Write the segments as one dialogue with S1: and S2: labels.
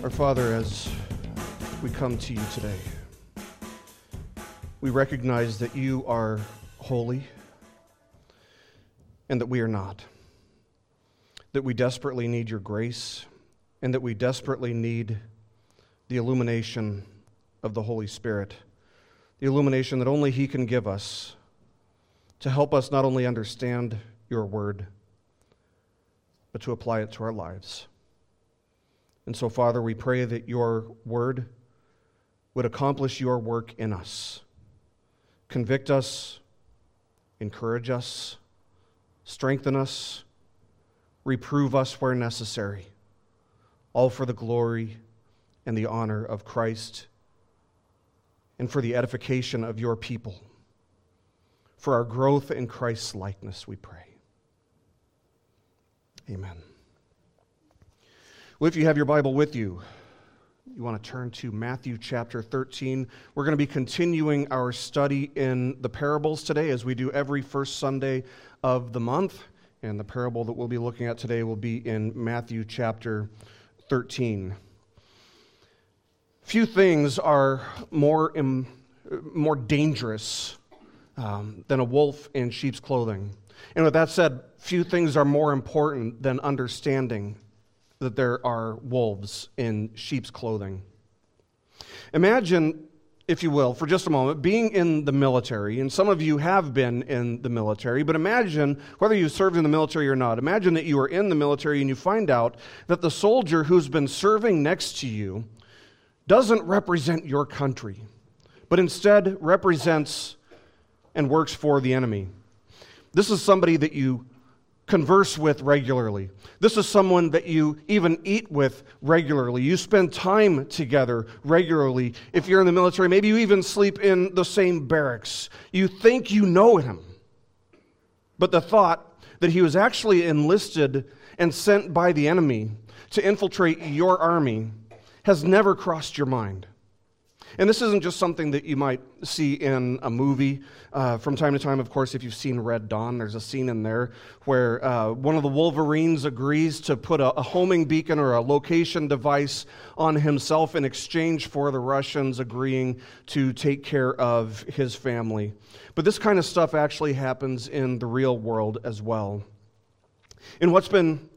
S1: Our Father, as we come to you today, we recognize that you are holy and that we are not. That we desperately need your grace and that we desperately need the illumination of the Holy Spirit, the illumination that only He can give us to help us not only understand your word, but to apply it to our lives. And so, Father, we pray that your word would accomplish your work in us. Convict us, encourage us, strengthen us, reprove us where necessary, all for the glory and the honor of Christ and for the edification of your people. For our growth in Christ's likeness, we pray. Amen. Well, if you have your Bible with you, you want to turn to Matthew chapter 13. We're going to be continuing our study in the parables today, as we do every first Sunday of the month. And the parable that we'll be looking at today will be in Matthew chapter 13. Few things are more, Im- more dangerous um, than a wolf in sheep's clothing. And with that said, few things are more important than understanding that there are wolves in sheep's clothing. Imagine, if you will, for just a moment, being in the military, and some of you have been in the military, but imagine, whether you served in the military or not, imagine that you are in the military and you find out that the soldier who's been serving next to you doesn't represent your country, but instead represents and works for the enemy. This is somebody that you converse with regularly. This is someone that you even eat with regularly. You spend time together regularly. If you're in the military, maybe you even sleep in the same barracks. You think you know him. But the thought that he was actually enlisted and sent by the enemy to infiltrate your army has never crossed your mind. And this isn't just something that you might see in a movie. Uh, from time to time, of course, if you've seen Red Dawn, there's a scene in there where uh, one of the Wolverines agrees to put a, a, homing beacon or a location device on himself in exchange for the Russians agreeing to take care of his family. But this kind of stuff actually happens in the real world as well. In what's been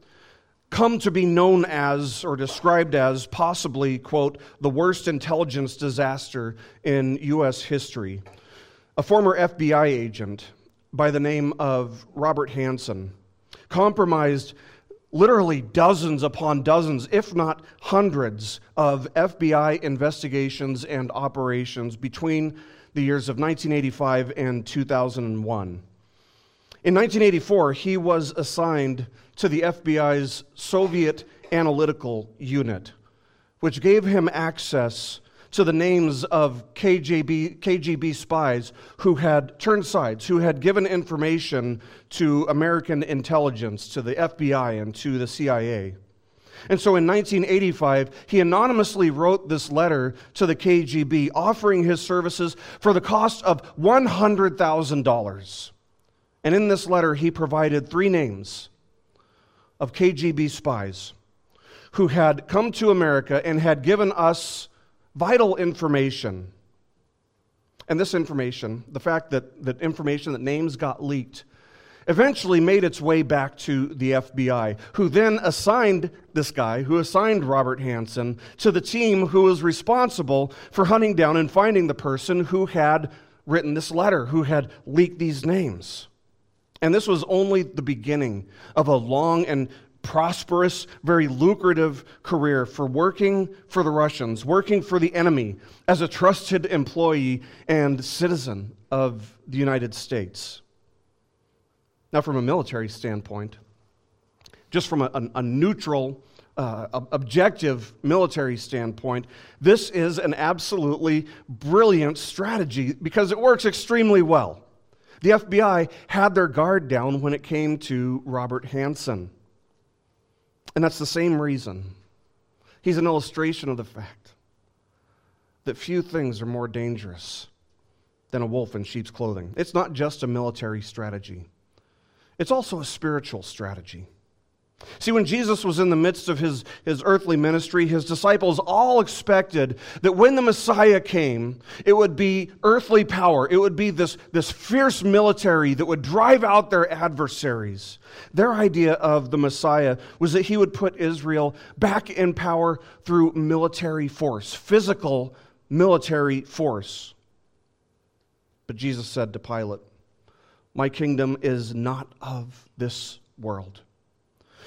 S1: come to be known as or described as possibly, quote, the worst intelligence disaster in U.S. history. A former FBI agent by the name of Robert Hanssen compromised literally dozens upon dozens, if not hundreds, of FBI investigations and operations between the years of 1985 and 2001. In 1984, he was assigned to the FBI's Soviet Analytical Unit, which gave him access to the names of KGB, KGB spies who had turned sides, who had given information to American intelligence, to the FBI, and to the CIA. And so in 1985, he anonymously wrote this letter to the KGB offering his services for the cost of $100,000. And in this letter, he provided three names of KGB spies who had come to America and had given us vital information. And this information, the fact that, that information, that names got leaked, eventually made its way back to the FBI, who then assigned this guy, who assigned Robert Hanssen, to the team who was responsible for hunting down and finding the person who had written this letter, who had leaked these names. And this was only the beginning of a long and prosperous, very lucrative career for working for the Russians, working for the enemy as a trusted employee and citizen of the United States. Now, from a military standpoint, just from a, a, neutral, uh, objective military standpoint, this is an absolutely brilliant strategy because it works extremely well. The FBI had their guard down when it came to Robert Hanssen. And that's the same reason. He's an illustration of the fact that few things are more dangerous than a wolf in sheep's clothing. It's not just a military strategy, it's also a spiritual strategy. See, when Jesus was in the midst of his, his earthly ministry, his disciples all expected that when the Messiah came, it would be earthly power. It would be this, this fierce military that would drive out their adversaries. Their idea of the Messiah was that he would put Israel back in power through military force, physical military force. But Jesus said to Pilate, My kingdom is not of this world.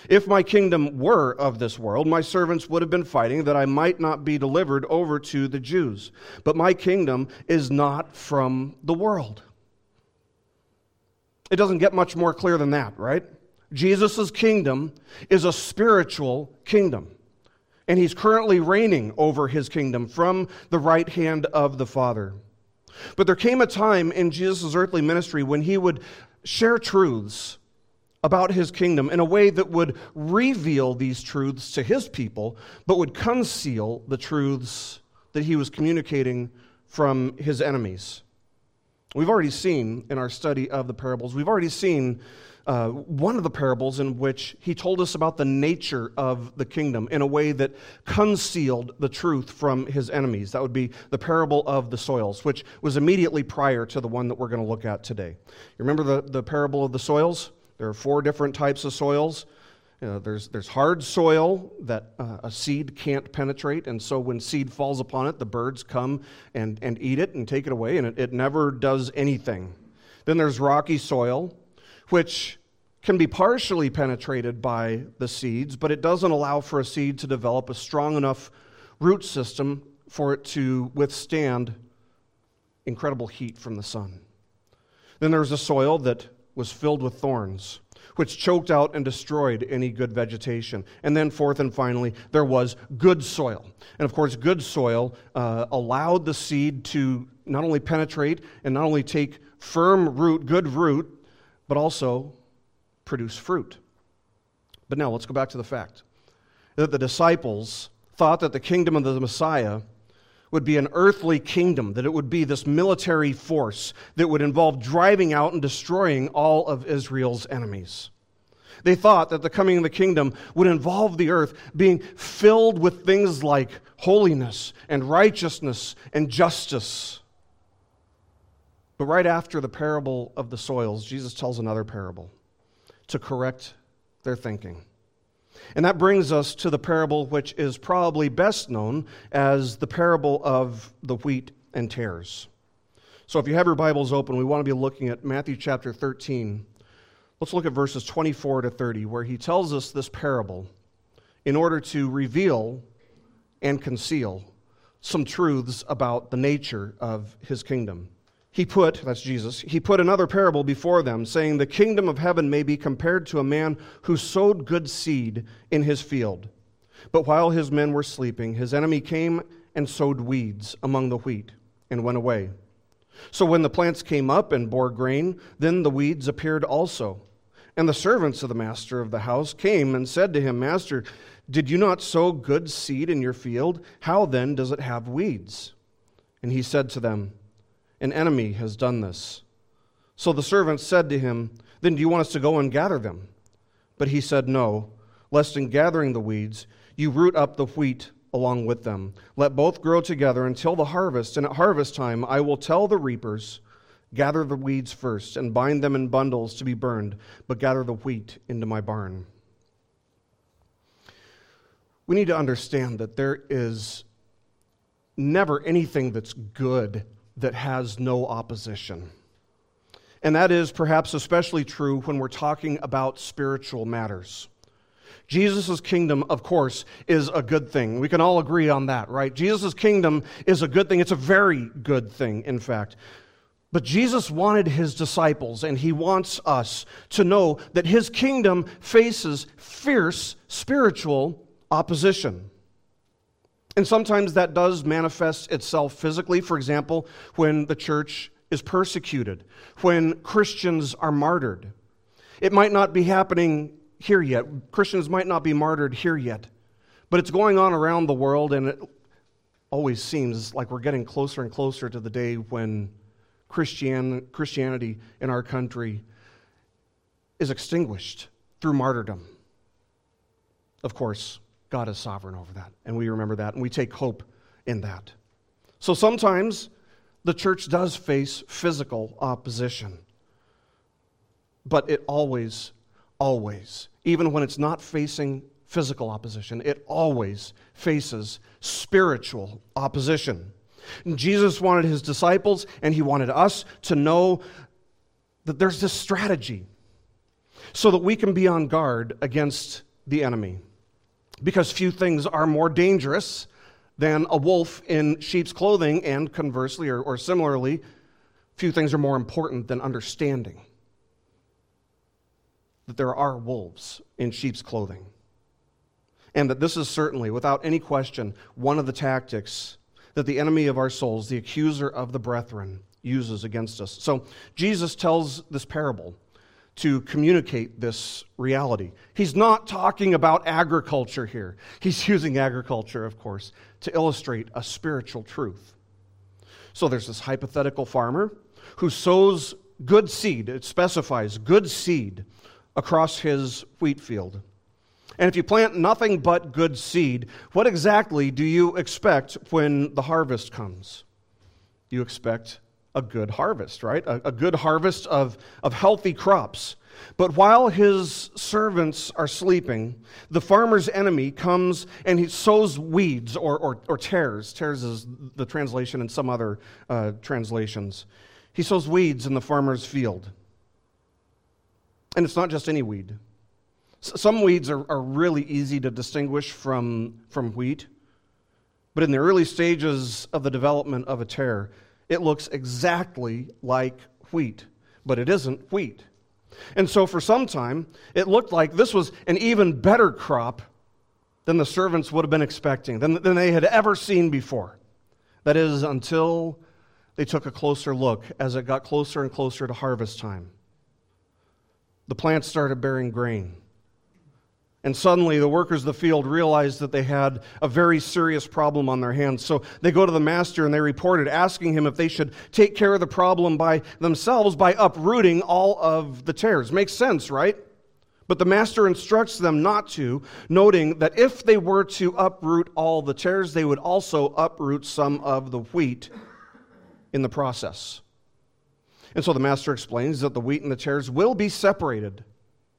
S1: If my kingdom were of this world, my servants would have been fighting that I might not be delivered over to the Jews. But my kingdom is not from the world. It doesn't get much more clear than that, right? Jesus' kingdom is a spiritual kingdom. And he's currently reigning over his kingdom from the right hand of the Father. But there came a time in Jesus' earthly ministry when he would share truths about his kingdom in a way that would reveal these truths to his people, but would conceal the truths that he was communicating from his enemies. We've already seen in our study of the parables, we've already seen uh, one of the parables in which he told us about the nature of the kingdom in a way that concealed the truth from his enemies. That would be the parable of the soils, which was immediately prior to the one that we're going to look at today. You remember the, the parable of the soils? There are four different types of soils. You know, there's, there's hard soil that uh, a seed can't penetrate, and so when seed falls upon it, the birds come and, and eat it and take it away, and it, it never does anything. Then there's rocky soil, which can be partially penetrated by the seeds, but it doesn't allow for a seed to develop a strong enough root system for it to withstand incredible heat from the sun. Then there's a soil that was filled with thorns, which choked out and destroyed any good vegetation. And then, fourth and finally, there was good soil. And of course, good soil uh, allowed the seed to not only penetrate and not only take firm root, good root, but also produce fruit. But now let's go back to the fact that the disciples thought that the kingdom of the Messiah would be an earthly kingdom, that it would be this military force that would involve driving out and destroying all of Israel's enemies. They thought that the coming of the kingdom would involve the earth being filled with things like holiness and righteousness and justice. But right after the parable of the soils, Jesus tells another parable to correct their thinking. And that brings us to the parable which is probably best known as the parable of the wheat and tares. So if you have your Bibles open, we want to be looking at Matthew chapter 13. Let's look at verses 24 to 30, where he tells us this parable in order to reveal and conceal some truths about the nature of his kingdom he put, that's Jesus, he put another parable before them, saying, The kingdom of heaven may be compared to a man who sowed good seed in his field. But while his men were sleeping, his enemy came and sowed weeds among the wheat and went away. So when the plants came up and bore grain, then the weeds appeared also. And the servants of the master of the house came and said to him, Master, did you not sow good seed in your field? How then does it have weeds? And he said to them, an enemy has done this. So the servants said to him, Then do you want us to go and gather them? But he said, No, lest in gathering the weeds, you root up the wheat along with them. Let both grow together until the harvest, and at harvest time I will tell the reapers, Gather the weeds first, and bind them in bundles to be burned, but gather the wheat into my barn. We need to understand that there is never anything that's good that has no opposition. And that is perhaps especially true when we're talking about spiritual matters. Jesus' kingdom, of course, is a good thing. We can all agree on that, right? Jesus' kingdom is a good thing. It's a very good thing, in fact. But Jesus wanted his disciples, and he wants us to know that his kingdom faces fierce spiritual opposition. And sometimes that does manifest itself physically. For example, when the church is persecuted, when Christians are martyred. It might not be happening here yet. Christians might not be martyred here yet, but it's going on around the world, and it always seems like we're getting closer and closer to the day when Christian, Christianity in our country is extinguished through martyrdom. Of course, God is sovereign over that, and we remember that, and we take hope in that. So sometimes the church does face physical opposition, but it always, always, even when it's not facing physical opposition, it always faces spiritual opposition. And Jesus wanted his disciples and he wanted us to know that there's this strategy so that we can be on guard against the enemy. Because few things are more dangerous than a wolf in sheep's clothing, and conversely, or, or similarly, few things are more important than understanding that there are wolves in sheep's clothing. And that this is certainly, without any question, one of the tactics that the enemy of our souls, the accuser of the brethren, uses against us. So Jesus tells this parable to communicate this reality. He's not talking about agriculture here. He's using agriculture, of course, to illustrate a spiritual truth. So there's this hypothetical farmer who sows good seed, it specifies good seed across his wheat field. And if you plant nothing but good seed, what exactly do you expect when the harvest comes? You expect a good harvest, right? A, a, good harvest of, of healthy crops. But while his servants are sleeping, the farmer's enemy comes and he sows weeds or, or, or tares. Tares is the translation in some other uh, translations. He sows weeds in the farmer's field. And it's not just any weed. Some weeds are, are really easy to distinguish from, from wheat, but in the early stages of the development of a tare, it looks exactly like wheat, but it isn't wheat. And so for some time, it looked like this was an even better crop than the servants would have been expecting, than, than they had ever seen before. That is, until they took a closer look as it got closer and closer to harvest time. The plants started bearing grain. And suddenly, the workers of the field realized that they had a very serious problem on their hands. So they go to the master and they reported, asking him if they should take care of the problem by themselves by uprooting all of the tares. Makes sense, right? But the master instructs them not to, noting that if they were to uproot all the tares, they would also uproot some of the wheat in the process. And so the master explains that the wheat and the tares will be separated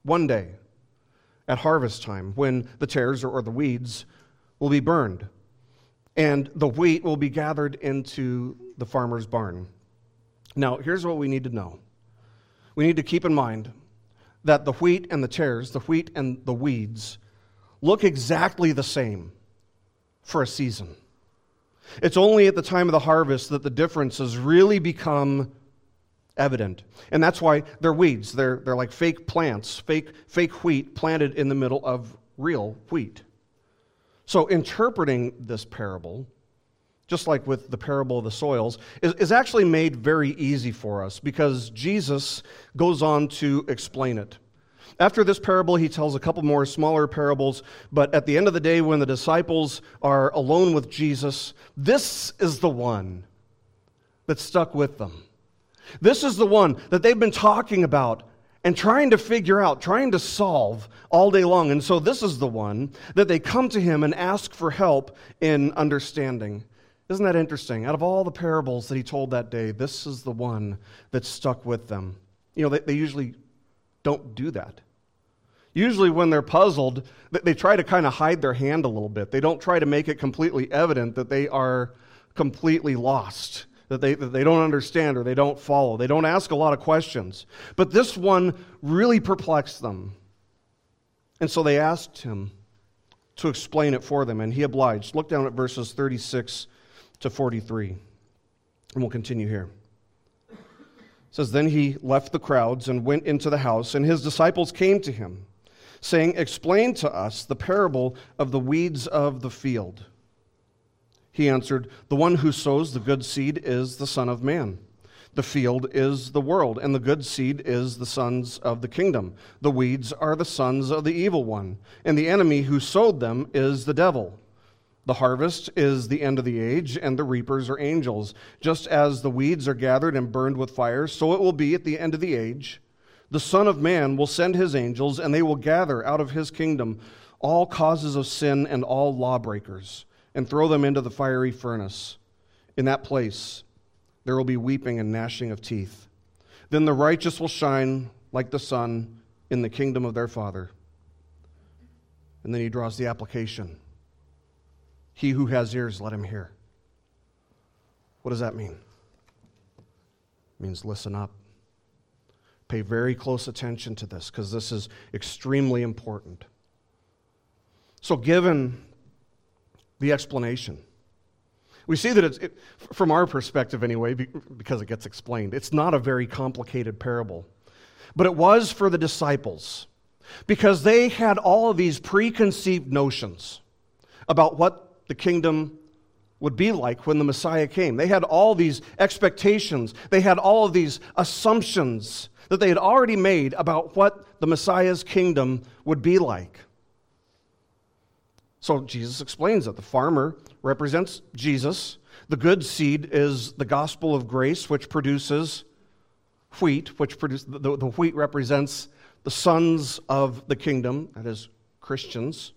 S1: one day at harvest time when the tares or the weeds will be burned and the wheat will be gathered into the farmer's barn. Now, here's what we need to know we need to keep in mind that the wheat and the tares, the wheat and the weeds, look exactly the same for a season. It's only at the time of the harvest that the differences really become evident. And that's why they're weeds. They're, they're like fake plants, fake, fake wheat planted in the middle of real wheat. So, interpreting this parable, just like with the parable of the soils, is, is actually made very easy for us because Jesus goes on to explain it. After this parable, he tells a couple more smaller parables, but at the end of the day, when the disciples are alone with Jesus, this is the one that stuck with them. This is the one that they've been talking about and trying to figure out, trying to solve all day long. And so this is the one that they come to him and ask for help in understanding. Isn't that interesting? Out of all the parables that he told that day, this is the one that stuck with them. You know, they, they usually don't do that. Usually, when they're puzzled, they try to kind of hide their hand a little bit. They don't try to make it completely evident that they are completely lost that they, that they don't understand or they don't follow. They don't ask a lot of questions. But this one really perplexed them. And so they asked him to explain it for them, and he obliged. Look down at verses 36 to 43, and we'll continue here. It says, Then he left the crowds and went into the house, and his disciples came to him, saying, Explain to us the parable of the weeds of the field. He answered, The one who sows the good seed is the Son of Man. The field is the world, and the good seed is the sons of the kingdom. The weeds are the sons of the evil one, and the enemy who sowed them is the devil. The harvest is the end of the age, and the reapers are angels. Just as the weeds are gathered and burned with fire, so it will be at the end of the age. The Son of Man will send his angels, and they will gather out of his kingdom all causes of sin and all lawbreakers, and throw them into the fiery furnace. In that place there will be weeping and gnashing of teeth. Then the righteous will shine like the sun in the kingdom of their Father. And then he draws the application He who has ears, let him hear. What does that mean? It means listen up. Pay very close attention to this because this is extremely important. So, given the explanation, we see that it's, it, from our perspective anyway, because it gets explained, it's not a very complicated parable. But it was for the disciples because they had all of these preconceived notions about what the kingdom would be like when the Messiah came. They had all these expectations, they had all of these assumptions that they had already made about what the Messiah's kingdom would be like. So Jesus explains that the farmer represents Jesus. The good seed is the gospel of grace, which produces wheat, which produce, the, the wheat represents the sons of the kingdom, that is, Christians.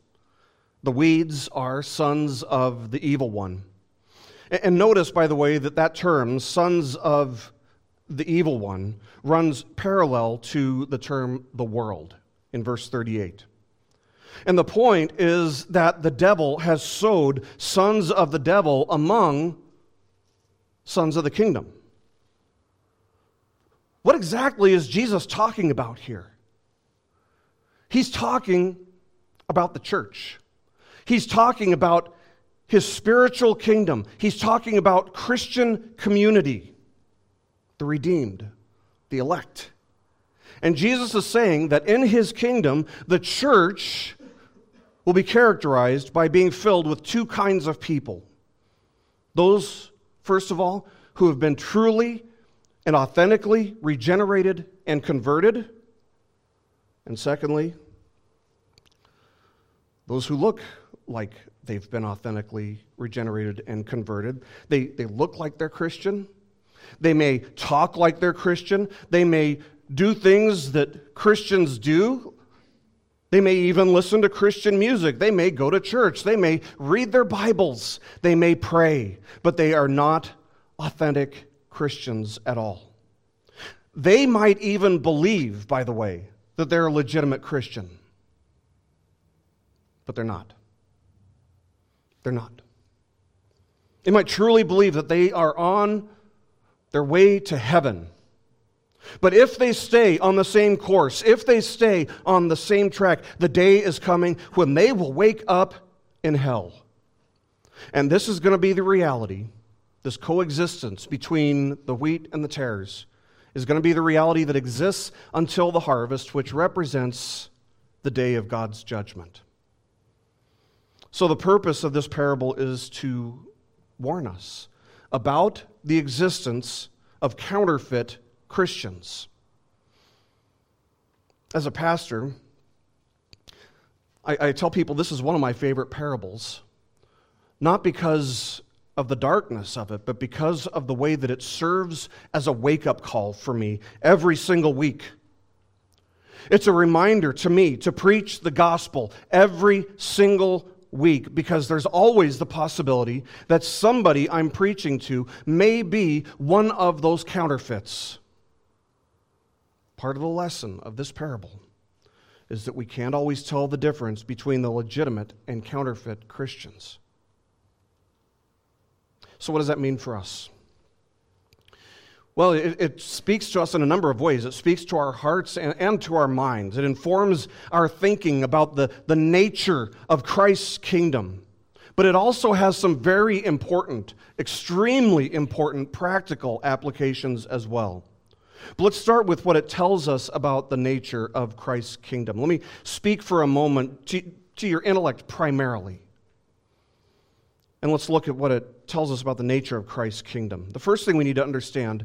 S1: The weeds are sons of the evil one. And, and notice, by the way, that that term, sons of the evil one, runs parallel to the term the world in verse 38. And the point is that the devil has sowed sons of the devil among sons of the kingdom. What exactly is Jesus talking about here? He's talking about the church. He's talking about his spiritual kingdom. He's talking about Christian community, the redeemed, the elect. And Jesus is saying that in his kingdom, the church will be characterized by being filled with two kinds of people. Those, first of all, who have been truly and authentically regenerated and converted. And secondly, those who look like they've been authentically regenerated and converted. They, they look like they're Christian. They may talk like they're Christian. They may do things that Christians do, they may even listen to Christian music. They may go to church. They may read their Bibles. They may pray, but they are not authentic Christians at all. They might even believe, by the way, that they're a legitimate Christian, but they're not. They're not. They might truly believe that they are on their way to heaven but if they stay on the same course, if they stay on the same track, the day is coming when they will wake up in hell. And this is going to be the reality. This coexistence between the wheat and the tares is going to be the reality that exists until the harvest, which represents the day of God's judgment. So, the purpose of this parable is to warn us about the existence of counterfeit Christians. As a pastor, I, I, tell people this is one of my favorite parables, not because of the darkness of it, but because of the way that it serves as a wake up call for me every single week. It's a reminder to me to preach the gospel every single week because there's always the possibility that somebody I'm preaching to may be one of those counterfeits. Part of the lesson of this parable is that we can't always tell the difference between the legitimate and counterfeit Christians. So, what does that mean for us? Well, it, it, speaks to us in a number of ways. It speaks to our hearts and, and, to our minds. It informs our thinking about the, the nature of Christ's kingdom. But it also has some very important, extremely important practical applications as well. But let's start with what it tells us about the nature of Christ's kingdom. Let me speak for a moment to, to your intellect primarily. And let's look at what it tells us about the nature of Christ's kingdom. The first thing we need to understand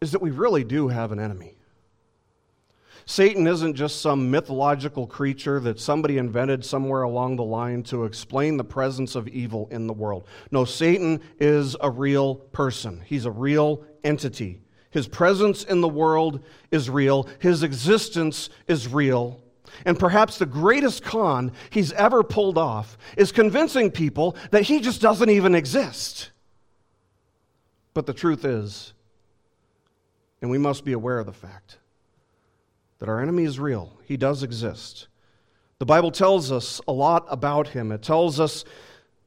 S1: is that we really do have an enemy. Satan isn't just some mythological creature that somebody invented somewhere along the line to explain the presence of evil in the world. No, Satan is a real person, he's a real entity. His presence in the world is real, his existence is real, And perhaps the greatest con he's ever pulled off is convincing people that he just doesn't even exist. But the truth is, and we must be aware of the fact, that our enemy is real. He does exist. The Bible tells us a lot about him. It tells us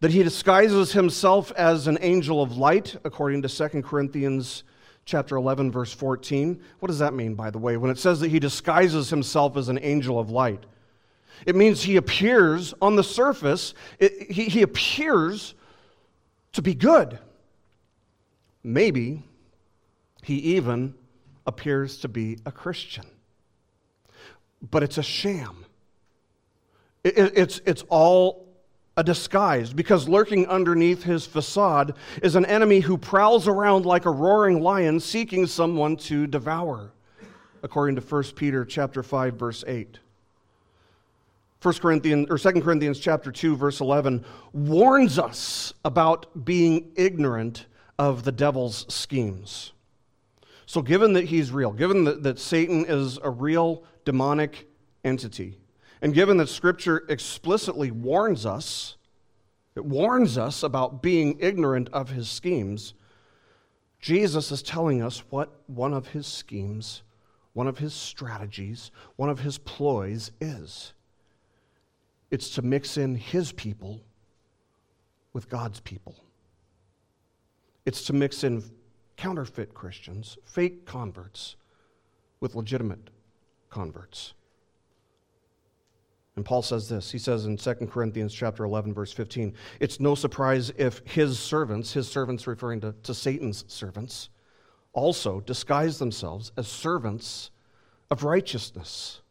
S1: that he disguises himself as an angel of light, according to 2 Corinthians chapter 11 verse 14. What does that mean by the way when it says that he disguises himself as an angel of light? It means he appears on the surface, it, he, he appears to be good. Maybe he even appears to be a Christian. But it's a sham. It, it, it's, it's all a disguise because lurking underneath his facade is an enemy who prowls around like a roaring lion seeking someone to devour according to 1 peter chapter 5 verse 8 1 corinthians or 2 corinthians chapter 2 verse 11 warns us about being ignorant of the devil's schemes. So given that he's real given that, that satan is a real demonic entity and given that Scripture explicitly warns us, it warns us about being ignorant of his schemes, Jesus is telling us what one of his schemes, one of his strategies, one of his ploys is. It's to mix in his people with God's people. It's to mix in counterfeit Christians, fake converts, with legitimate converts. And Paul says this. He says in 2 Corinthians chapter 11, verse 15, it's no surprise if his servants, his servants referring to, to Satan's servants, also disguise themselves as servants of righteousness.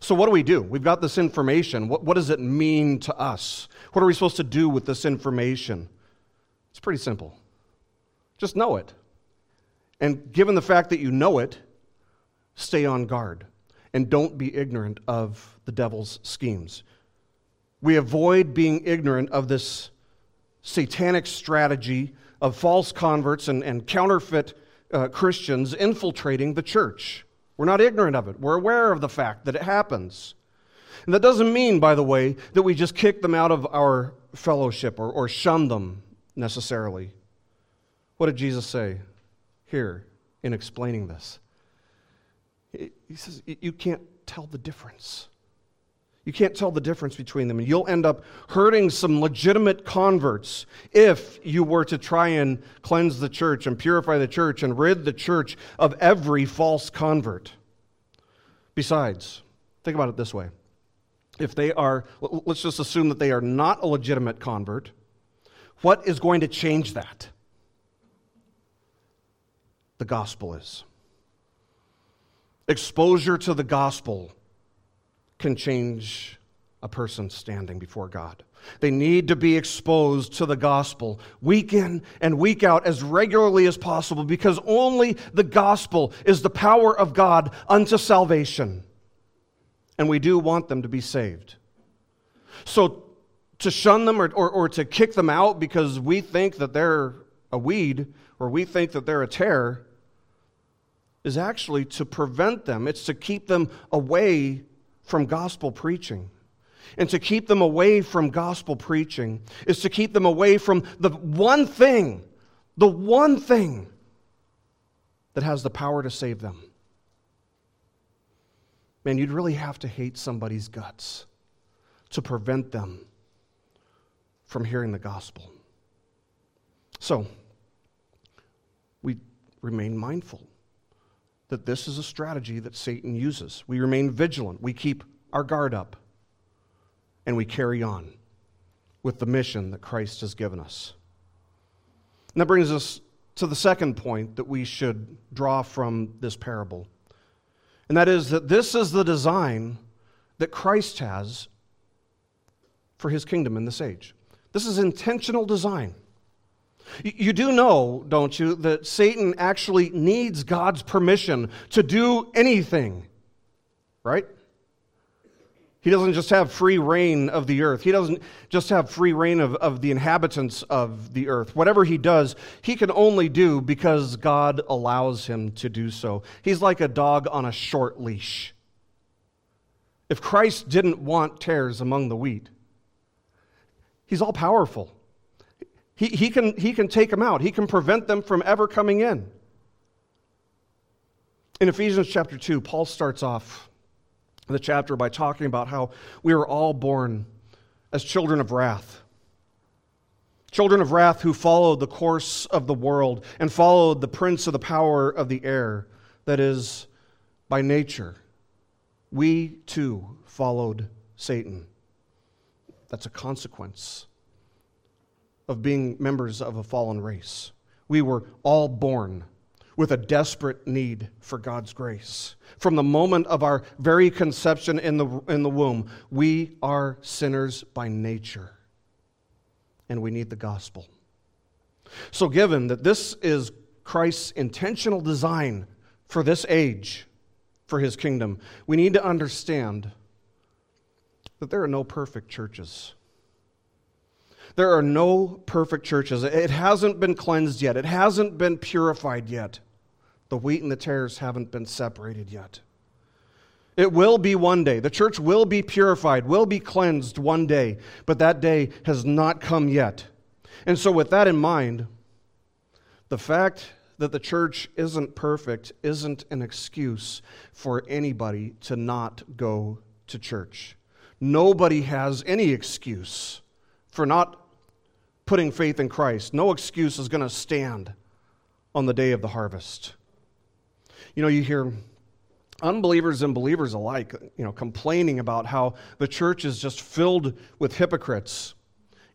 S1: So, what do we do? We've got this information. What, what does it mean to us? What are we supposed to do with this information? It's pretty simple. Just know it. And given the fact that you know it, stay on guard and don't be ignorant of the devil's schemes. We avoid being ignorant of this satanic strategy of false converts and, and counterfeit uh, Christians infiltrating the church. We're not ignorant of it. We're aware of the fact that it happens. And that doesn't mean, by the way, that we just kick them out of our fellowship or, or shun them necessarily. What did Jesus say here in explaining this? He says, You can't tell the difference. You can't tell the difference between them. And you'll end up hurting some legitimate converts if you were to try and cleanse the church and purify the church and rid the church of every false convert. Besides, think about it this way. If they are, let's just assume that they are not a legitimate convert, what is going to change that? The gospel is. Exposure to the gospel can change a person standing before God. They need to be exposed to the gospel week in and week out as regularly as possible because only the gospel is the power of God unto salvation. And we do want them to be saved. So to shun them or, or, or to kick them out because we think that they're a weed or we think that they're a tare is actually to prevent them, it's to keep them away from gospel preaching. And to keep them away from gospel preaching is to keep them away from the one thing, the one thing that has the power to save them. Man, you'd really have to hate somebody's guts to prevent them from hearing the gospel. So, we remain mindful that this is a strategy that Satan uses. We remain vigilant, we keep our guard up, and we carry on with the mission that Christ has given us. And that brings us to the second point that we should draw from this parable. And that is that this is the design that Christ has for his kingdom in this age. This is intentional design. You do know, don't you, that Satan actually needs God's permission to do anything, right? He doesn't just have free reign of the earth. He doesn't just have free reign of, of the inhabitants of the earth. Whatever he does, he can only do because God allows him to do so. He's like a dog on a short leash. if Christ didn't want tares among the wheat? He's all powerful. He, he, can, he can take them out, he can prevent them from ever coming in. In Ephesians chapter 2, Paul starts off the chapter by talking about how we are all born as children of wrath. Children of wrath who followed the course of the world and followed the prince of the power of the air, that is, by nature. We too followed Satan. That's a consequence of being members of a fallen race. We were all born with a desperate need for God's grace. From the moment of our very conception in the, in the womb, we are sinners by nature and we need the gospel. So, given that this is Christ's intentional design for this age, for his kingdom, we need to understand that there are no perfect churches. There are no perfect churches. It hasn't been cleansed yet, it hasn't been purified yet. The wheat and the tares haven't been separated yet. It will be one day. The church will be purified, will be cleansed one day, but that day has not come yet. And so, with that in mind, the fact that the church isn't perfect isn't an excuse for anybody to not go to church. Nobody has any excuse for not putting faith in Christ. No excuse is going to stand on the day of the harvest. You know, you hear unbelievers and believers alike, you know, complaining about how the church is just filled with hypocrites.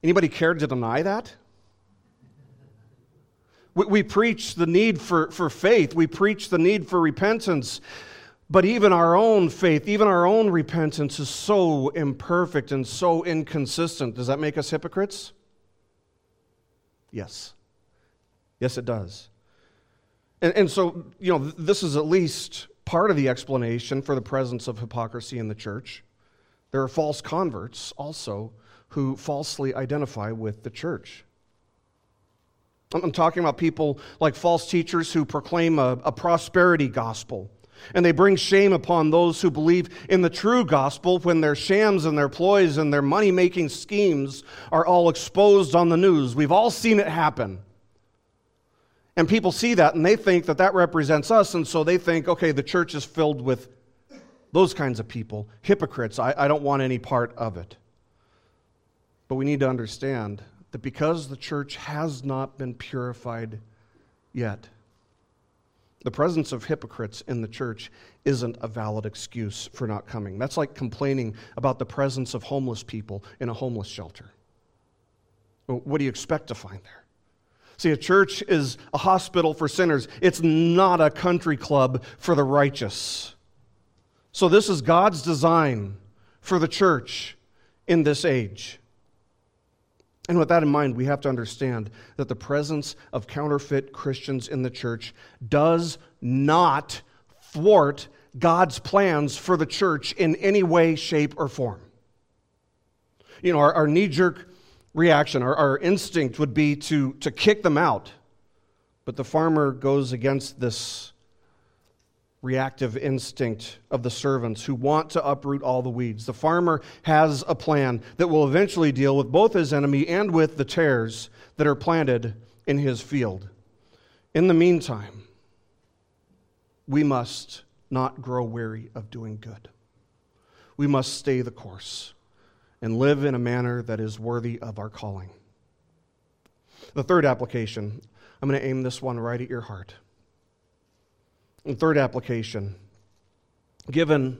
S1: Anybody care to deny that? We, we preach the need for, for faith. We preach the need for repentance. But even our own faith, even our own repentance is so imperfect and so inconsistent. Does that make us hypocrites? Yes. Yes, it does. And, and so, you know, this is at least part of the explanation for the presence of hypocrisy in the church. There are false converts also who falsely identify with the church. I'm talking about people like false teachers who proclaim a, a, prosperity gospel. And they bring shame upon those who believe in the true gospel when their shams and their ploys and their money making schemes are all exposed on the news. We've all seen it happen. And people see that and they think that that represents us, and so they think, okay, the church is filled with those kinds of people, hypocrites. I, I don't want any part of it. But we need to understand that because the church has not been purified yet, the presence of hypocrites in the church isn't a valid excuse for not coming. That's like complaining about the presence of homeless people in a homeless shelter. What do you expect to find there? See, a church is a hospital for sinners, it's not a country club for the righteous. So, this is God's design for the church in this age. And with that in mind, we have to understand that the presence of counterfeit Christians in the church does not thwart God's plans for the church in any way, shape, or form. You know, our, our knee jerk reaction, our, our instinct would be to, to kick them out. But the farmer goes against this reactive instinct of the servants who want to uproot all the weeds. The farmer has a plan that will eventually deal with both his enemy and with the tares that are planted in his field. In the meantime, we must not grow weary of doing good. We must stay the course and live in a manner that is worthy of our calling. The third application, I'm going to aim this one right at your heart. And third application, given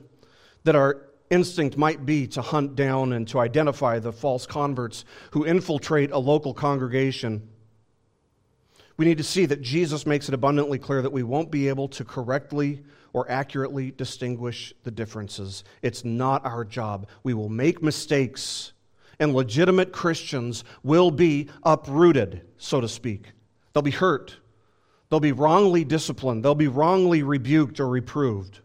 S1: that our instinct might be to hunt down and to identify the false converts who infiltrate a local congregation, we need to see that Jesus makes it abundantly clear that we won't be able to correctly or accurately distinguish the differences. It's not our job. We will make mistakes, and legitimate Christians will be uprooted, so to speak. They'll be hurt, they'll be wrongly disciplined, they'll be wrongly rebuked or reproved.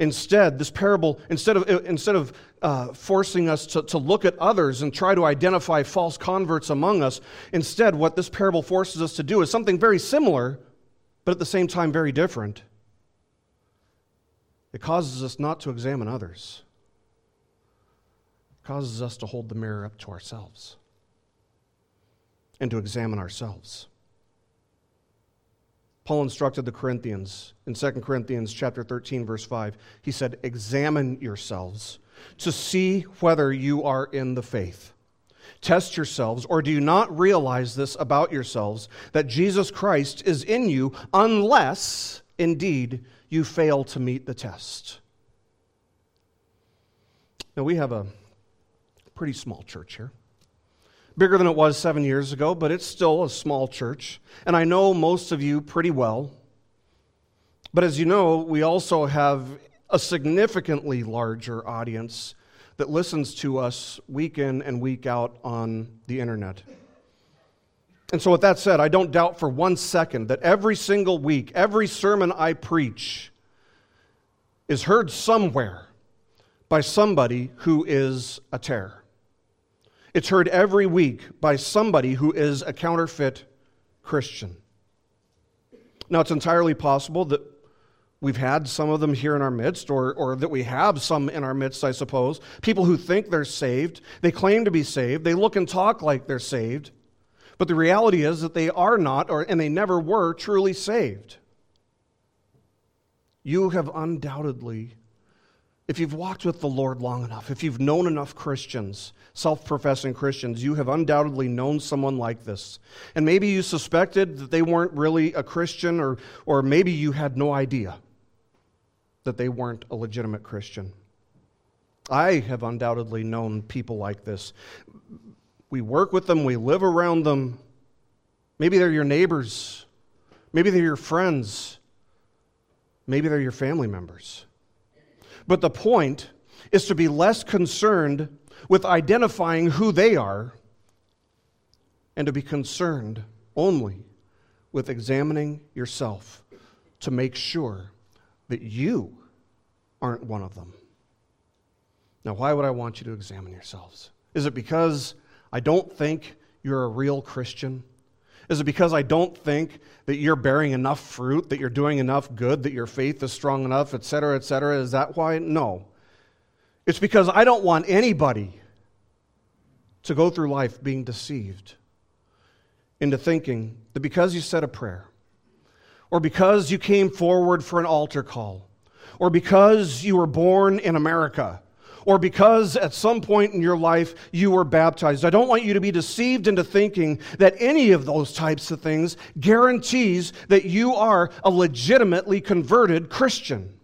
S1: Instead, this parable, instead of, instead of uh, forcing us to, to look at others and try to identify false converts among us, instead, what this parable forces us to do is something very similar, but at the same time very different. it causes us not to examine others. It causes us to hold the mirror up to ourselves and to examine ourselves. Paul instructed the Corinthians in 2 Corinthians chapter 13 verse 5. He said, "Examine yourselves to see whether you are in the faith. Test yourselves, or do you not realize this about yourselves that Jesus Christ is in you unless indeed you fail to meet the test?" Now we have a pretty small church here bigger than it was seven years ago, but it's still a small church. And I know most of you pretty well. But as you know, we also have a significantly larger audience that listens to us week in and week out on the internet. And so, with that said, I don't doubt for one second that every single week, every sermon I preach is heard somewhere by somebody who is a tare. It's heard every week by somebody who is a counterfeit Christian. Now, it's entirely possible that we've had some of them here in our midst, or, or that we have some in our midst, I suppose. People who think they're saved, they claim to be saved, they look and talk like they're saved, but the reality is that they are not, or, and they never were, truly saved. You have undoubtedly if you've walked with the Lord long enough, if you've known enough Christians, self professing Christians, you have undoubtedly known someone like this. And maybe you suspected that they weren't really a Christian, or, or maybe you had no idea that they weren't a legitimate Christian. I have undoubtedly known people like this. We work with them, we live around them. Maybe they're your neighbors, maybe they're your friends, maybe they're your family members. But the point is to be less concerned with identifying who they are and to be concerned only with examining yourself to make sure that you aren't one of them. Now, why would I want you to examine yourselves? Is it because I don't think you're a real Christian? Is it because I don't think that you're bearing enough fruit, that you're doing enough good, that your faith is strong enough, et cetera, et cetera? Is that why? No. It's because I don't want anybody to go through life being deceived into thinking that because you said a prayer, or because you came forward for an altar call, or because you were born in America, or because at some point in your life you were baptized. I don't want you to be deceived into thinking that any of those types of things guarantees that you are a legitimately converted Christian.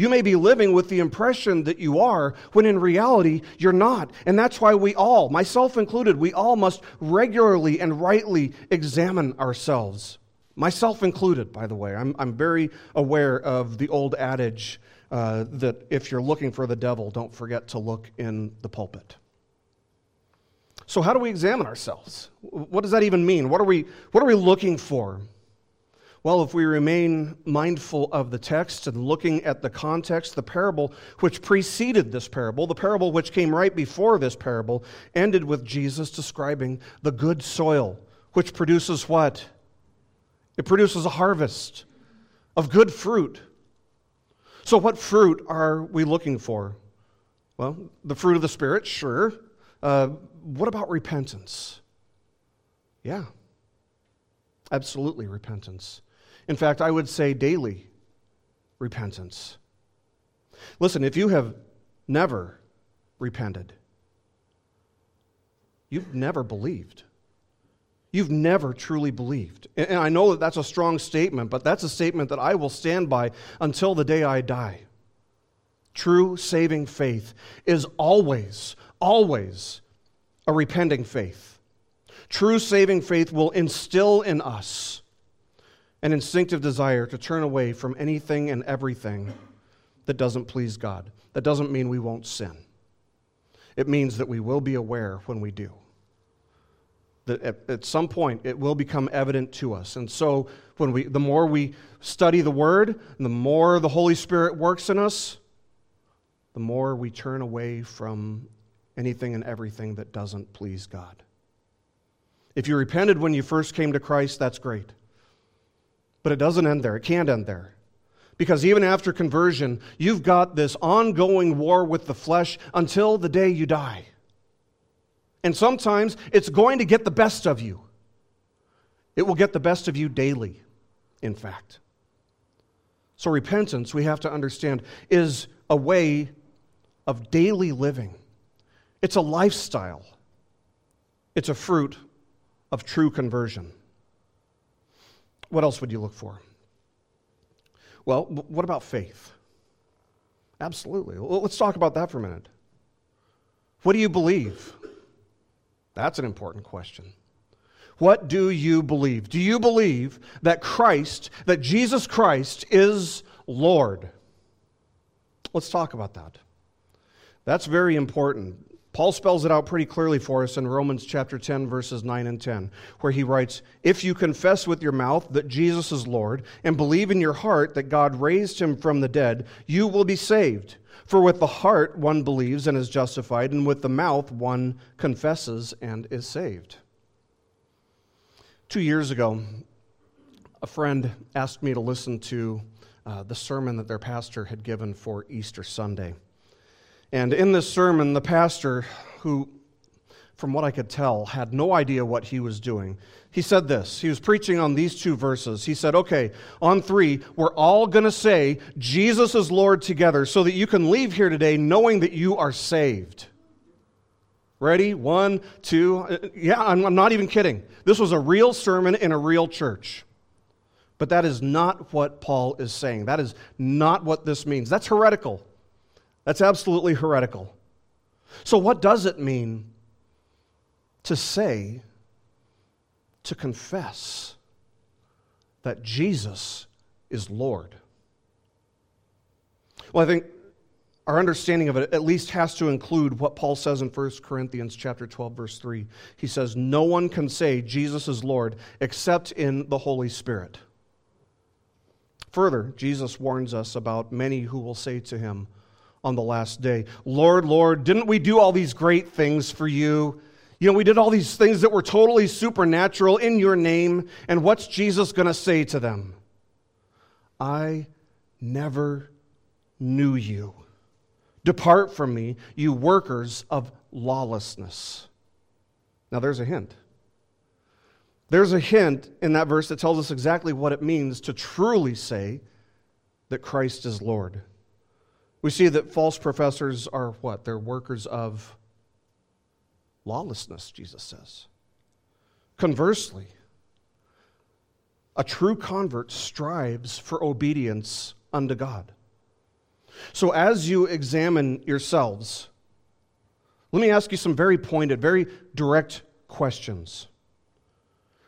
S1: You may be living with the impression that you are, when in reality, you're not. And that's why we all, myself included, we all must regularly and rightly examine ourselves. Myself included, by the way. I'm, I'm very aware of the old adage uh, that if you're looking for the devil, don't forget to look in the pulpit. So, how do we examine ourselves? What does that even mean? What are we, what are we looking for? Well, if we remain mindful of the text and looking at the context, the parable which preceded this parable, the parable which came right before this parable, ended with Jesus describing the good soil, which produces what? It produces a harvest of good fruit. So, what fruit are we looking for? Well, the fruit of the Spirit, sure. Uh, what about repentance? Yeah, absolutely repentance. In fact, I would say daily repentance. Listen, if you have never repented, you've never believed. You've never truly believed. And I know that that's a strong statement, but that's a statement that I will stand by until the day I die. True saving faith is always, always a repenting faith. True saving faith will instill in us an instinctive desire to turn away from anything and everything that doesn't please God. That doesn't mean we won't sin, it means that we will be aware when we do that at, at, some point it will become evident to us. And so when we the more we study the word, the more the Holy Spirit works in us, the more we turn away from anything and everything that doesn't please God. If you repented when you first came to Christ, that's great. But it doesn't end there. It can't end there. Because even after conversion, you've got this ongoing war with the flesh until the day you die. And sometimes it's going to get the best of you. It will get the best of you daily, in fact. So, repentance, we have to understand, is a way of daily living, it's a lifestyle, it's a fruit of true conversion. What else would you look for? Well, what about faith? Absolutely. Well, let's talk about that for a minute. What do you believe? That's an important question. What do you believe? Do you believe that Christ, that Jesus Christ is Lord? Let's talk about that. That's very important. Paul spells it out pretty clearly for us in Romans chapter 10, verses 9 and 10, where he writes If you confess with your mouth that Jesus is Lord and believe in your heart that God raised him from the dead, you will be saved. For with the heart one believes and is justified, and with the mouth one confesses and is saved. Two years ago, a friend asked me to listen to uh, the sermon that their pastor had given for Easter Sunday. And in this sermon, the pastor, who, from what I could tell, had no idea what he was doing, he said this. He was preaching on these two verses. He said, Okay, on three, we're all going to say Jesus is Lord together so that you can leave here today knowing that you are saved. Ready? One, two. Uh, yeah, I'm, I'm not even kidding. This was a real sermon in a real church. But that is not what Paul is saying. That is not what this means. That's heretical. That's absolutely heretical. So, what does it mean to say, to confess that Jesus is Lord? Well, I think our understanding of it at least has to include what Paul says in 1 Corinthians chapter 12 verse 3. He says no one can say Jesus is Lord except in the Holy Spirit. Further, Jesus warns us about many who will say to him, on the last day. Lord, Lord, didn't we do all these great things for you? You know, we did all these things that were totally supernatural in your name. And what's Jesus going to say to them? I never knew you. Depart from me, you workers of lawlessness. Now, there's a hint. There's a hint in that verse that tells us exactly what it means to truly say that Christ is Lord. We see that false professors are what? They're workers of lawlessness, Jesus says. Conversely, a true convert strives for obedience unto God. So as you examine yourselves, let me ask you some very pointed, very direct questions.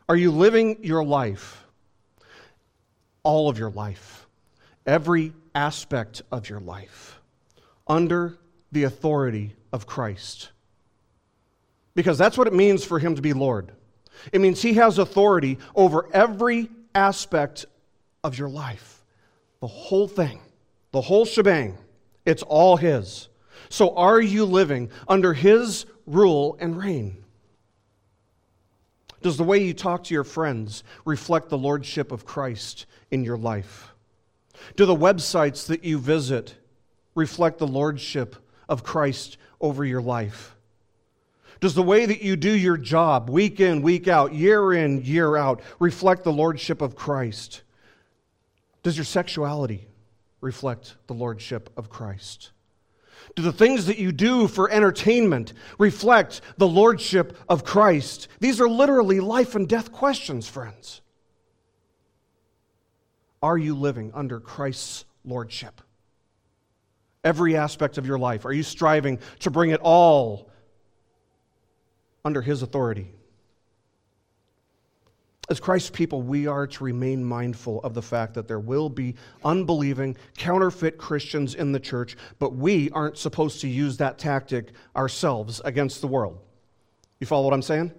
S1: Are you living your life, all of your life, every aspect of your life under the authority of Christ. Because that's what it means for him to be Lord. It means he has authority over every aspect of your life. The whole thing, the whole shebang, it's all his. So are you living under his rule and reign? Does the way you talk to your friends reflect the lordship of Christ in your life? Do the websites that you visit reflect the lordship of Christ over your life? Does the way that you do your job, week in, week out, year in, year out, reflect the lordship of Christ? Does your sexuality reflect the lordship of Christ? Do the things that you do for entertainment reflect the lordship of Christ? These are literally life and death questions, friends. Are you living under Christ's lordship? Every aspect of your life. Are you striving to bring it all under his authority? As Christ's people, we are to remain mindful of the fact that there will be unbelieving, counterfeit Christians in the church, but we aren't supposed to use that tactic ourselves against the world. You follow what I'm saying?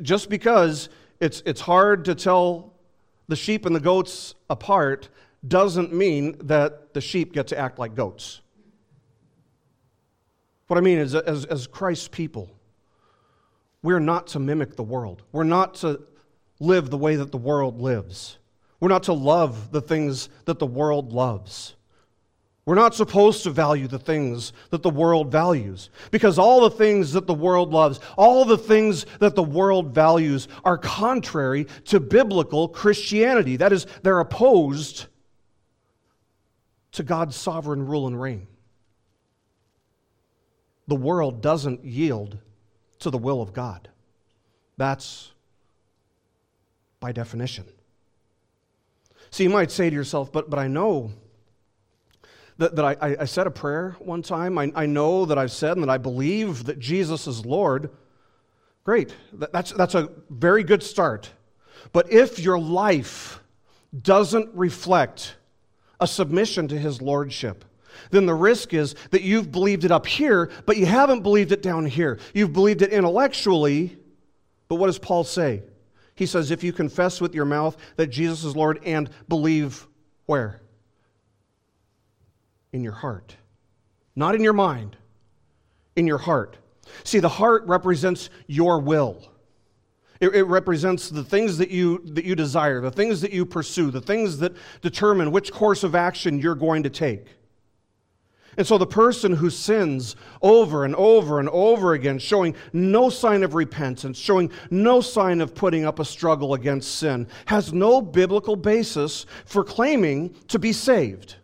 S1: Just because it's, it's hard to tell the sheep and the goats apart doesn't mean that the sheep get to act like goats. What I mean is, as, as Christ's people, we're not to mimic the world. We're not to live the way that the world lives. We're not to love the things that the world loves. We're not supposed to value the things that the world values because all the things that the world loves, all the things that the world values are contrary to biblical Christianity. That is, they're opposed to God's sovereign rule and reign. The world doesn't yield to the will of God. That's by definition. So you might say to yourself, but, but I know that, that I, I said a prayer one time. I, I know that I've said and that I believe that Jesus is Lord. Great. That's, that's a very good start. But if your life doesn't reflect a submission to his lordship, then the risk is that you've believed it up here, but you haven't believed it down here. You've believed it intellectually, but what does Paul say? He says, if you confess with your mouth that Jesus is Lord and believe where? In your heart. Not in your mind, in your heart. See, the heart represents your will. It, it, represents the things that you, that you desire, the things that you pursue, the things that determine which course of action you're going to take. And so the person who sins over and over and over again, showing no sign of repentance, showing no sign of putting up a struggle against sin, has no biblical basis for claiming to be saved.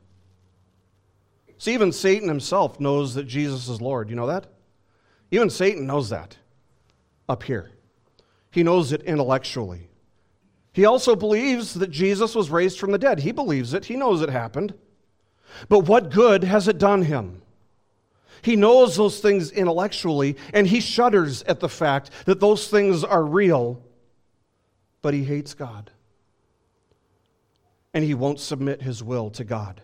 S1: See, even Satan himself knows that Jesus is Lord. You know that? Even Satan knows that up here. He knows it intellectually. He also believes that Jesus was raised from the dead. He believes it, he knows it happened. But what good has it done him? He knows those things intellectually, and he shudders at the fact that those things are real, but he hates God. And he won't submit his will to God.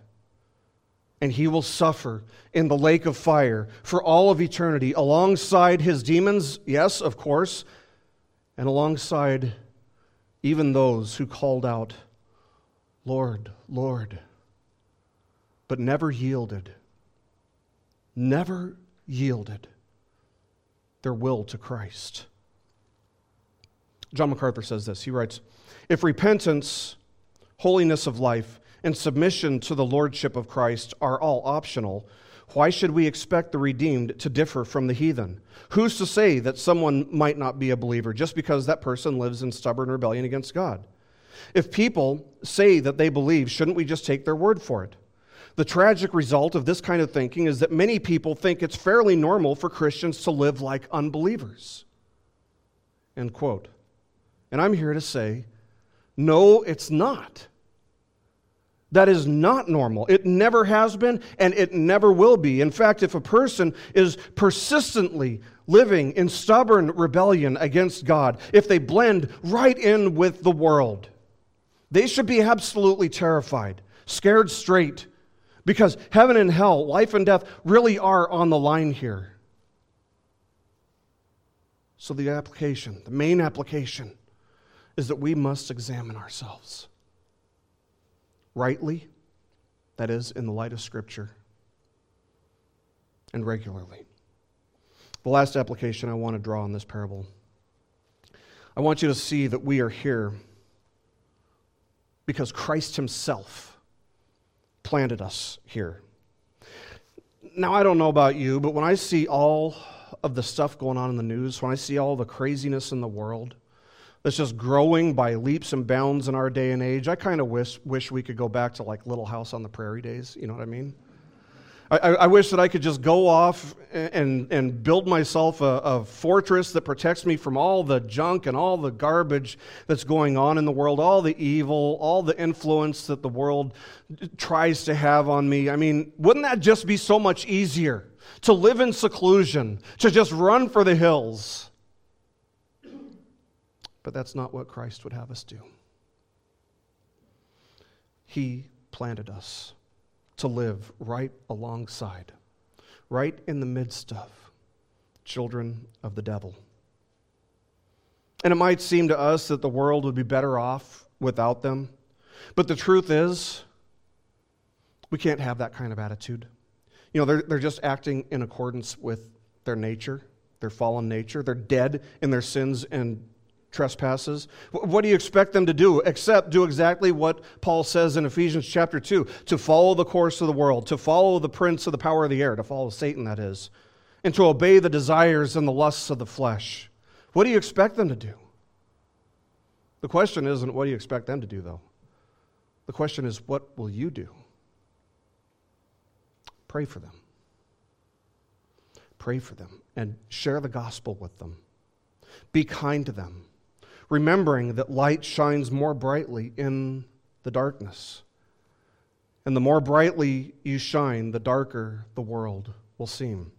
S1: And he will suffer in the lake of fire for all of eternity, alongside his demons, yes, of course, and alongside even those who called out, Lord, Lord but never yielded, never yielded their will to Christ. John MacArthur says this. He writes If repentance, holiness of life, and submission to the lordship of Christ are all optional, why should we expect the redeemed to differ from the heathen? Who's to say that someone might not be a believer just because that person lives in stubborn rebellion against God? If people say that they believe, shouldn't we just take their word for it? The tragic result of this kind of thinking is that many people think it's fairly normal for Christians to live like unbelievers. End quote. And I'm here to say, no, it's not. That is not normal. It never has been, and it never will be. In fact, if a person is persistently living in stubborn rebellion against God, if they blend right in with the world, they should be absolutely terrified, scared straight, because heaven and hell, life and death, really are on the line here. So, the application, the main application, is that we must examine ourselves rightly, that is, in the light of Scripture, and regularly. The last application I want to draw on this parable I want you to see that we are here because Christ Himself planted us here. Now, I don't know about you, but when I see all of the stuff going on in the news, when I see all the craziness in the world that's just growing by leaps and bounds in our day and age, I kind of wish, wish we could go back to like Little House on the Prairie days. You know what I mean? I, I, wish that I could just go off and, and build myself a, a, fortress that protects me from all the junk and all the garbage that's going on in the world, all the evil, all the influence that the world tries to have on me. I mean, wouldn't that just be so much easier to live in seclusion, to just run for the hills? But that's not what Christ would have us do. He planted us to live right alongside, right in the midst of children of the devil. And it might seem to us that the world would be better off without them. But the truth is, we can't have that kind of attitude. You know, they're, they're just acting in accordance with their nature, their fallen nature. They're dead in their sins and trespasses. What do you expect them to do except do exactly what Paul says in Ephesians chapter 2 to follow the course of the world, to follow the prince of the power of the air, to follow Satan, that is, and to obey the desires and the lusts of the flesh? What do you expect them to do? The question isn't what do you expect them to do, though. The question is, what will you do? Pray for them. Pray for them and share the gospel with them. Be kind to them, remembering that light shines more brightly in the darkness. And the more brightly you shine, the darker the world will seem.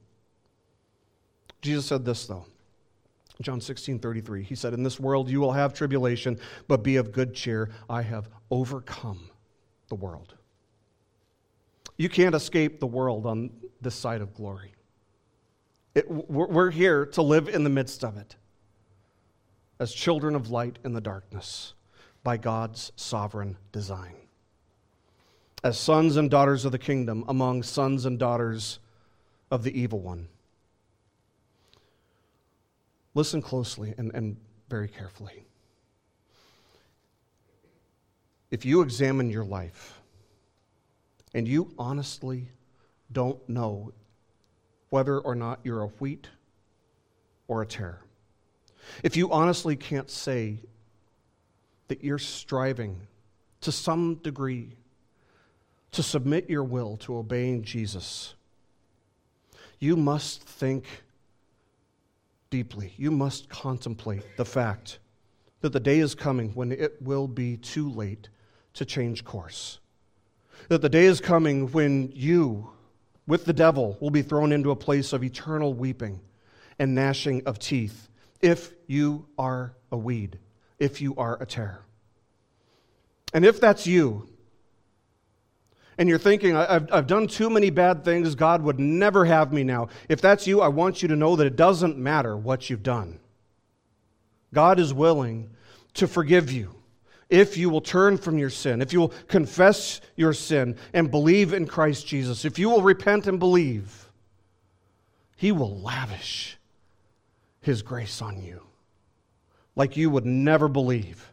S1: Jesus said this, though. John 16, 33. He said, In this world you will have tribulation, but be of good cheer. I have overcome the world. You can't escape the world on this side of glory. It, we're here to live in the midst of it as children of light in the darkness by God's sovereign design. As sons and daughters of the kingdom among sons and daughters of the evil one. Listen closely and, and very carefully. If you examine your life and you honestly don't know whether or not you're a wheat or a tare, if you honestly can't say that you're striving to some degree to submit your will to obeying Jesus, you must think deeply. You must contemplate the fact that the day is coming when it will be too late to change course. That the day is coming when you, with the devil, will be thrown into a place of eternal weeping and gnashing of teeth if you are a weed, if you are a tare. And if that's you, and you're thinking, I've, I've done too many bad things, God would never have me now. If that's you, I want you to know that it doesn't matter what you've done. God is willing to forgive you if you will turn from your sin, if you will confess your sin and believe in Christ Jesus, if you will repent and believe, He will lavish His grace on you like you would never believe.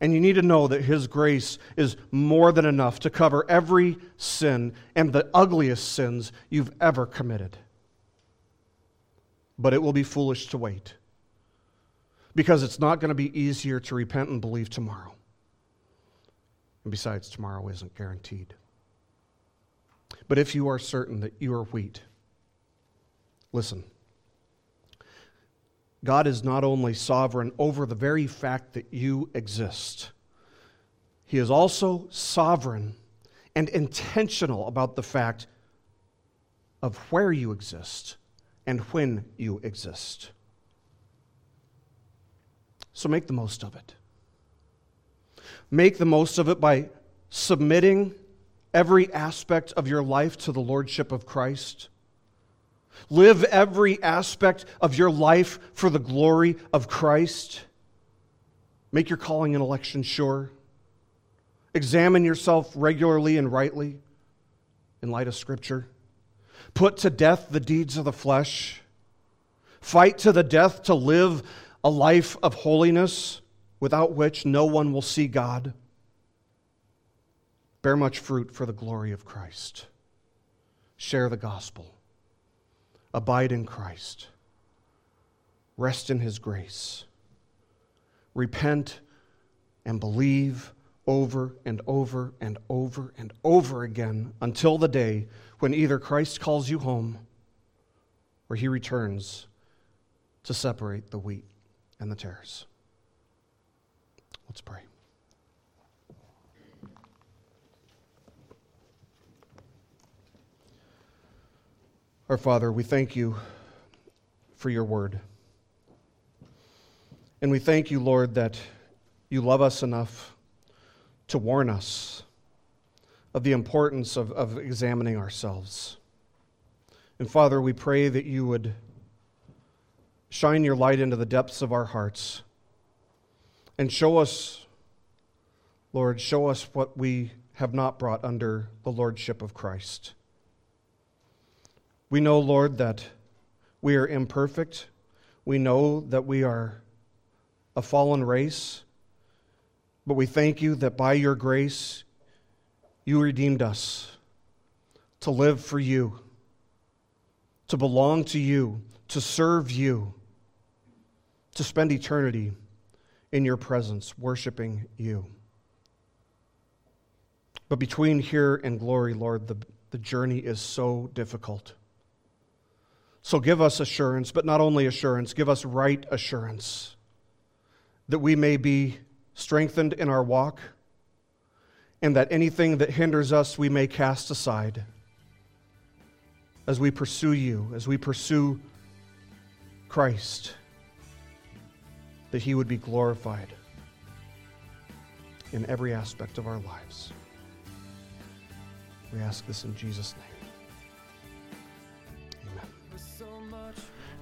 S1: And you need to know that His grace is more than enough to cover every sin and the ugliest sins you've ever committed. But it will be foolish to wait because it's not going to be easier to repent and believe tomorrow. And besides, tomorrow isn't guaranteed. But if you are certain that you are wheat, listen. God is not only sovereign over the very fact that you exist, He is also sovereign and intentional about the fact of where you exist and when you exist. So make the most of it. Make the most of it by submitting every aspect of your life to the Lordship of Christ Live every aspect of your life for the glory of Christ. Make your calling and election sure. Examine yourself regularly and rightly in light of Scripture. Put to death the deeds of the flesh. Fight to the death to live a life of holiness without which no one will see God. Bear much fruit for the glory of Christ. Share the gospel. Abide in Christ. Rest in His grace. Repent and believe over and over and over and over again until the day when either Christ calls you home or He returns to separate the wheat and the tares. Let's pray. Our Father, we thank you for your word. And we thank you, Lord, that you love us enough to warn us of the importance of, of examining ourselves. And Father, we pray that you would shine your light into the depths of our hearts and show us, Lord, show us what we have not brought under the lordship of Christ. We know, Lord, that we are imperfect. We know that we are
S2: a fallen race. But we thank you that by your grace, you redeemed us to live for you, to belong to you, to serve you, to spend eternity in your presence, worshiping you. But between here and glory, Lord, the, the journey is so difficult. So give us assurance, but not only assurance, give us right assurance that we may be strengthened in our walk and that anything that hinders us we may cast aside as we pursue you, as we pursue Christ, that he would be glorified in every aspect of our lives. We ask this in Jesus' name.